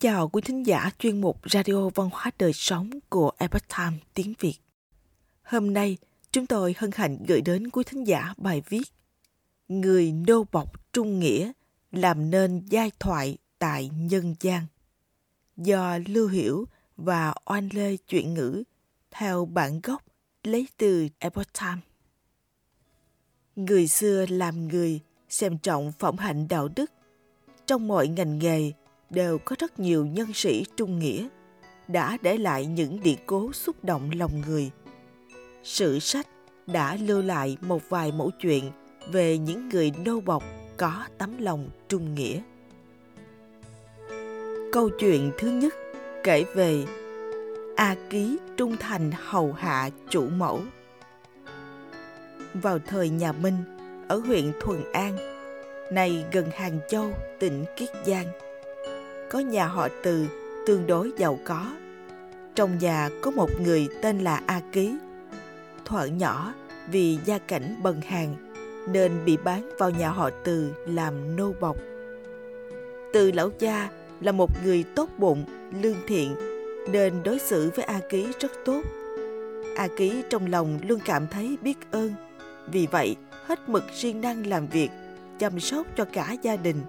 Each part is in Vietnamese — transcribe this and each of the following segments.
chào quý thính giả chuyên mục Radio Văn hóa Đời Sống của Epoch Time tiếng Việt. Hôm nay, chúng tôi hân hạnh gửi đến quý thính giả bài viết Người nô bọc trung nghĩa làm nên giai thoại tại nhân gian do Lưu Hiểu và Oan Lê chuyển ngữ theo bản gốc lấy từ Epoch Time. Người xưa làm người xem trọng phẩm hạnh đạo đức trong mọi ngành nghề đều có rất nhiều nhân sĩ trung nghĩa đã để lại những địa cố xúc động lòng người. Sử sách đã lưu lại một vài mẫu chuyện về những người nô bộc có tấm lòng trung nghĩa. Câu chuyện thứ nhất kể về A Ký trung thành hầu hạ chủ mẫu. Vào thời nhà Minh, ở huyện Thuận An, nay gần Hàng Châu, tỉnh Kiết Giang, có nhà họ Từ tương đối giàu có. Trong nhà có một người tên là A Ký. Thuở nhỏ vì gia cảnh bần hàn nên bị bán vào nhà họ Từ làm nô bộc. Từ lão cha là một người tốt bụng, lương thiện nên đối xử với A Ký rất tốt. A Ký trong lòng luôn cảm thấy biết ơn, vì vậy hết mực siêng năng làm việc, chăm sóc cho cả gia đình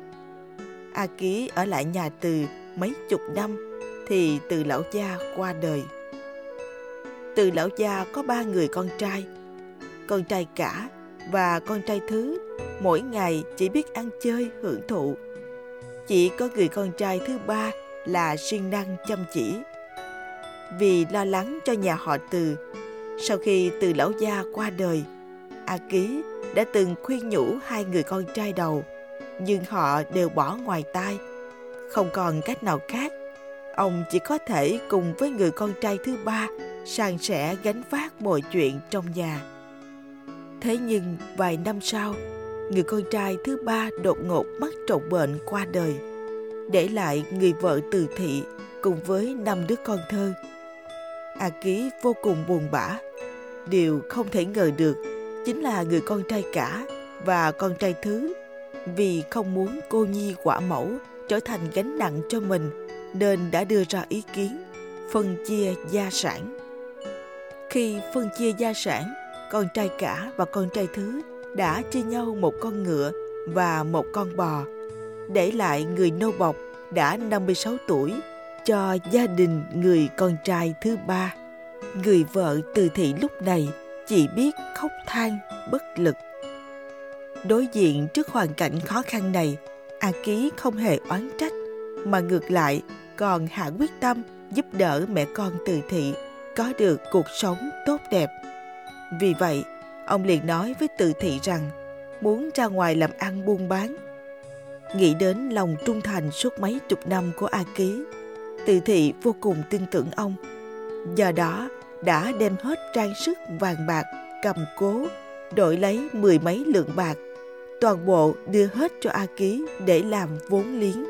A Ký ở lại nhà Từ mấy chục năm thì Từ lão gia qua đời. Từ lão gia có ba người con trai, con trai cả và con trai thứ mỗi ngày chỉ biết ăn chơi hưởng thụ. Chỉ có người con trai thứ ba là siêng năng chăm chỉ. Vì lo lắng cho nhà họ Từ, sau khi Từ lão gia qua đời, A Ký đã từng khuyên nhủ hai người con trai đầu nhưng họ đều bỏ ngoài tai. Không còn cách nào khác, ông chỉ có thể cùng với người con trai thứ ba san sẻ gánh vác mọi chuyện trong nhà. Thế nhưng vài năm sau, người con trai thứ ba đột ngột mắc trọng bệnh qua đời, để lại người vợ từ thị cùng với năm đứa con thơ. A Ký vô cùng buồn bã. Điều không thể ngờ được chính là người con trai cả và con trai thứ vì không muốn cô nhi quả mẫu trở thành gánh nặng cho mình nên đã đưa ra ý kiến phân chia gia sản. Khi phân chia gia sản, con trai cả và con trai thứ đã chia nhau một con ngựa và một con bò, để lại người nô bọc đã 56 tuổi cho gia đình người con trai thứ ba. Người vợ từ thị lúc này chỉ biết khóc than bất lực. Đối diện trước hoàn cảnh khó khăn này, A Ký không hề oán trách, mà ngược lại còn hạ quyết tâm giúp đỡ mẹ con từ thị có được cuộc sống tốt đẹp. Vì vậy, ông liền nói với từ thị rằng muốn ra ngoài làm ăn buôn bán. Nghĩ đến lòng trung thành suốt mấy chục năm của A Ký, từ thị vô cùng tin tưởng ông. Do đó, đã đem hết trang sức vàng bạc cầm cố đổi lấy mười mấy lượng bạc toàn bộ đưa hết cho A Ký để làm vốn liếng.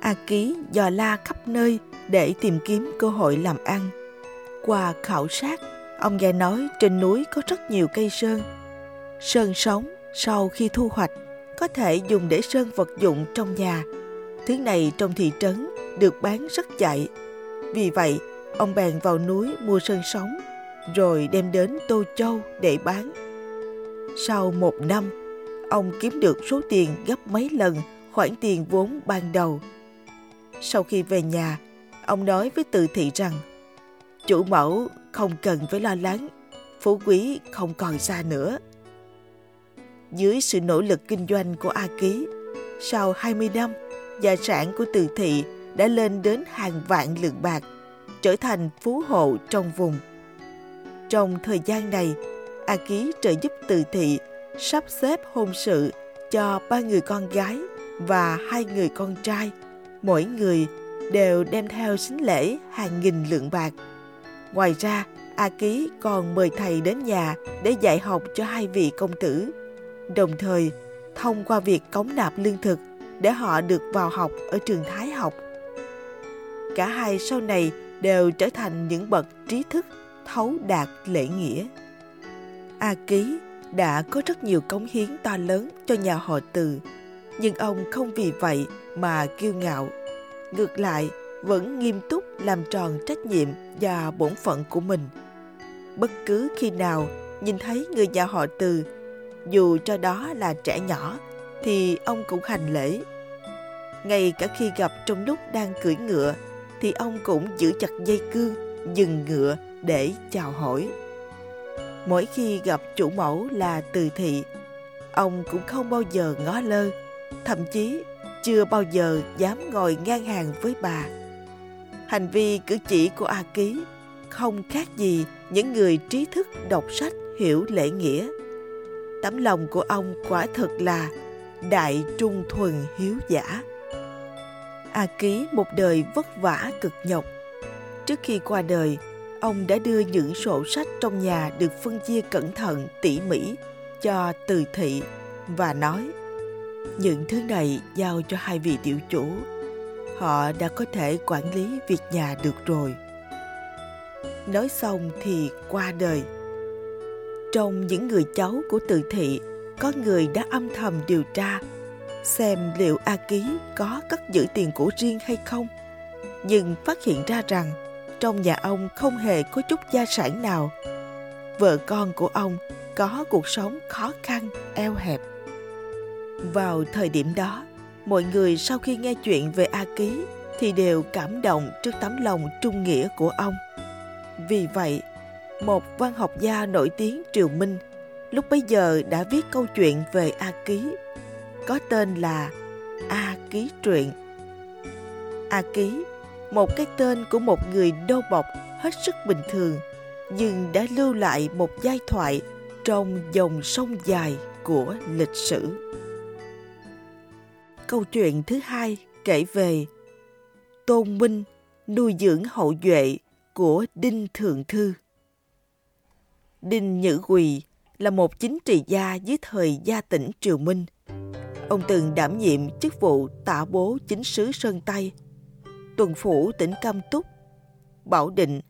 A Ký dò la khắp nơi để tìm kiếm cơ hội làm ăn. Qua khảo sát, ông nghe nói trên núi có rất nhiều cây sơn. Sơn sống sau khi thu hoạch có thể dùng để sơn vật dụng trong nhà. Thứ này trong thị trấn được bán rất chạy. Vì vậy, ông bèn vào núi mua sơn sống rồi đem đến Tô Châu để bán. Sau một năm, ông kiếm được số tiền gấp mấy lần khoản tiền vốn ban đầu. Sau khi về nhà, ông nói với từ thị rằng chủ mẫu không cần phải lo lắng, phú quý không còn xa nữa. Dưới sự nỗ lực kinh doanh của A Ký, sau 20 năm, gia sản của từ thị đã lên đến hàng vạn lượng bạc, trở thành phú hộ trong vùng. Trong thời gian này, A Ký trợ giúp từ thị sắp xếp hôn sự cho ba người con gái và hai người con trai. Mỗi người đều đem theo sính lễ hàng nghìn lượng bạc. Ngoài ra, A Ký còn mời thầy đến nhà để dạy học cho hai vị công tử, đồng thời thông qua việc cống nạp lương thực để họ được vào học ở trường Thái học. Cả hai sau này đều trở thành những bậc trí thức thấu đạt lễ nghĩa. A Ký đã có rất nhiều cống hiến to lớn cho nhà họ Từ, nhưng ông không vì vậy mà kiêu ngạo. ngược lại vẫn nghiêm túc làm tròn trách nhiệm và bổn phận của mình. Bất cứ khi nào nhìn thấy người nhà họ từ dù cho đó là trẻ nhỏ thì ông cũng hành lễ. Ngay cả khi gặp trong lúc đang cưỡi ngựa thì ông cũng giữ chặt dây cương dừng ngựa để chào hỏi mỗi khi gặp chủ mẫu là từ thị, ông cũng không bao giờ ngó lơ, thậm chí chưa bao giờ dám ngồi ngang hàng với bà. Hành vi cử chỉ của a ký không khác gì những người trí thức, đọc sách, hiểu lễ nghĩa. Tấm lòng của ông quả thật là đại trung thuần hiếu giả. A ký một đời vất vả cực nhọc. Trước khi qua đời ông đã đưa những sổ sách trong nhà được phân chia cẩn thận, tỉ mỉ cho từ thị và nói, những thứ này giao cho hai vị tiểu chủ. Họ đã có thể quản lý việc nhà được rồi. Nói xong thì qua đời. Trong những người cháu của từ thị, có người đã âm thầm điều tra, xem liệu a ký có cất giữ tiền của riêng hay không. Nhưng phát hiện ra rằng trong nhà ông không hề có chút gia sản nào. Vợ con của ông có cuộc sống khó khăn, eo hẹp. Vào thời điểm đó, mọi người sau khi nghe chuyện về a ký thì đều cảm động trước tấm lòng trung nghĩa của ông. Vì vậy, một văn học gia nổi tiếng triều minh lúc bấy giờ đã viết câu chuyện về a ký, có tên là a ký truyện. A ký một cái tên của một người đô bọc hết sức bình thường, nhưng đã lưu lại một giai thoại trong dòng sông dài của lịch sử. Câu chuyện thứ hai kể về tôn minh nuôi dưỡng hậu duệ của đinh thượng thư. Đinh nhữ quỳ là một chính trị gia dưới thời gia tỉnh triều minh. Ông từng đảm nhiệm chức vụ tả bố chính sứ sơn tây tuần phủ tỉnh cam túc bảo định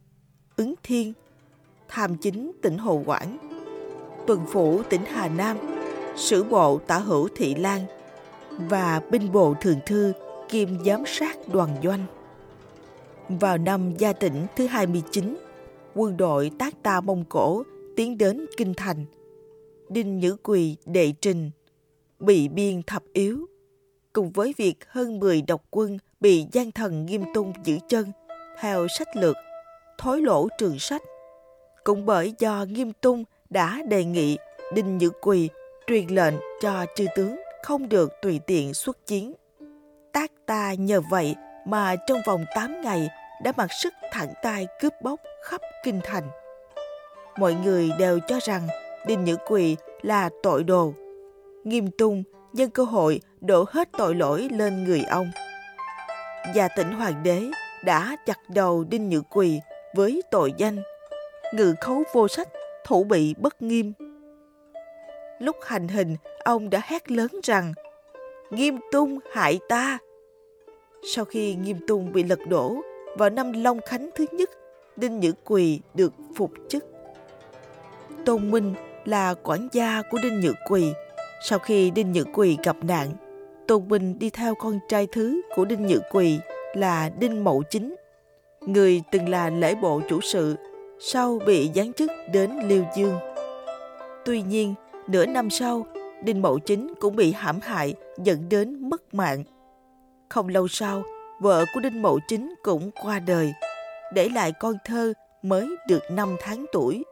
ứng thiên tham chính tỉnh hồ quảng tuần phủ tỉnh hà nam sử bộ tả hữu thị lan và binh bộ thường thư kiêm giám sát đoàn doanh. Vào năm gia tỉnh thứ 29, quân đội tác ta Mông Cổ tiến đến Kinh Thành. Đinh Nhữ Quỳ đệ trình, bị biên thập yếu, cùng với việc hơn 10 độc quân bị gian thần nghiêm tung giữ chân, theo sách lược, thối lỗ trường sách. Cũng bởi do nghiêm tung đã đề nghị Đinh Nhữ Quỳ truyền lệnh cho chư tướng không được tùy tiện xuất chiến. Tác ta nhờ vậy mà trong vòng 8 ngày đã mặc sức thẳng tay cướp bóc khắp kinh thành. Mọi người đều cho rằng Đinh Nhữ Quỳ là tội đồ. Nghiêm tung nhân cơ hội đổ hết tội lỗi lên người ông và tỉnh hoàng đế đã chặt đầu Đinh Nhữ Quỳ với tội danh ngự khấu vô sách, thủ bị bất nghiêm. Lúc hành hình, ông đã hét lớn rằng, nghiêm tung hại ta! Sau khi nghiêm tung bị lật đổ vào năm long khánh thứ nhất, đinh nhữ quỳ được phục chức. Tôn minh là quản gia của đinh nhữ quỳ. Sau khi đinh nhữ quỳ gặp nạn tôn Bình đi theo con trai thứ của đinh Nhự quỳ là đinh mậu chính người từng là lễ bộ chủ sự sau bị giáng chức đến liêu dương tuy nhiên Nửa năm sau, Đinh Mậu Chính cũng bị hãm hại dẫn đến mất mạng. Không lâu sau, vợ của Đinh Mậu Chính cũng qua đời, để lại con thơ mới được 5 tháng tuổi.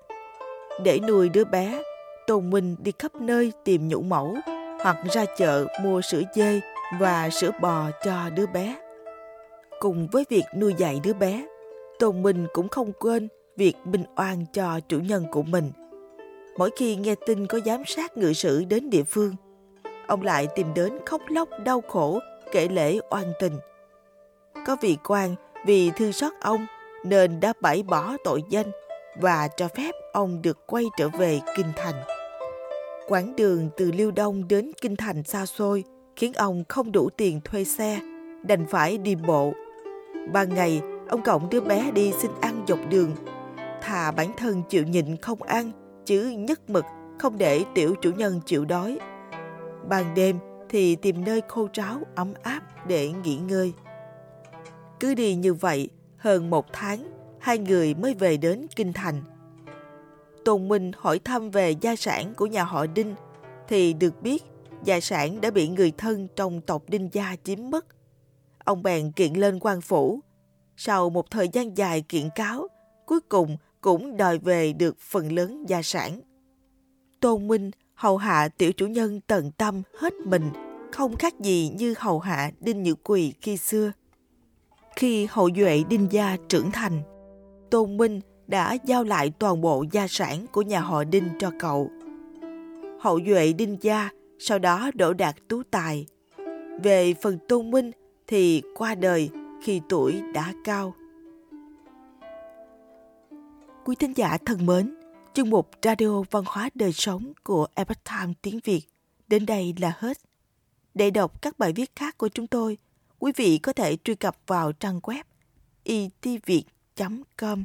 Để nuôi đứa bé, Tôn Minh đi khắp nơi tìm nhũ mẫu hoặc ra chợ mua sữa dê và sữa bò cho đứa bé. Cùng với việc nuôi dạy đứa bé, Tôn Minh cũng không quên việc minh oan cho chủ nhân của mình – mỗi khi nghe tin có giám sát ngự sử đến địa phương ông lại tìm đến khóc lóc đau khổ kể lễ oan tình. Có vị quan vì thương xót ông nên đã bãi bỏ tội danh và cho phép ông được quay trở về kinh thành quãng đường từ liêu đông đến kinh thành xa xôi khiến ông không đủ tiền thuê xe đành phải đi bộ ban ngày ông cộng đứa bé đi xin ăn dọc đường thà bản thân chịu nhịn không ăn chứ nhất mực không để tiểu chủ nhân chịu đói. Ban đêm thì tìm nơi khô ráo ấm áp để nghỉ ngơi. Cứ đi như vậy, hơn một tháng, hai người mới về đến Kinh Thành. Tôn Minh hỏi thăm về gia sản của nhà họ Đinh, thì được biết gia sản đã bị người thân trong tộc Đinh Gia chiếm mất. Ông bèn kiện lên quan phủ. Sau một thời gian dài kiện cáo, cuối cùng cũng đòi về được phần lớn gia sản. Tôn Minh hầu hạ tiểu chủ nhân tận tâm hết mình, không khác gì như hầu hạ Đinh Nhự Quỳ khi xưa. Khi hậu duệ Đinh Gia trưởng thành, Tôn Minh đã giao lại toàn bộ gia sản của nhà họ Đinh cho cậu. Hậu duệ Đinh Gia sau đó đổ đạt tú tài. Về phần Tôn Minh thì qua đời khi tuổi đã cao. Quý thính giả thân mến, chương mục Radio Văn hóa Đời Sống của Epoch Time tiếng Việt đến đây là hết. Để đọc các bài viết khác của chúng tôi, quý vị có thể truy cập vào trang web itviet.com.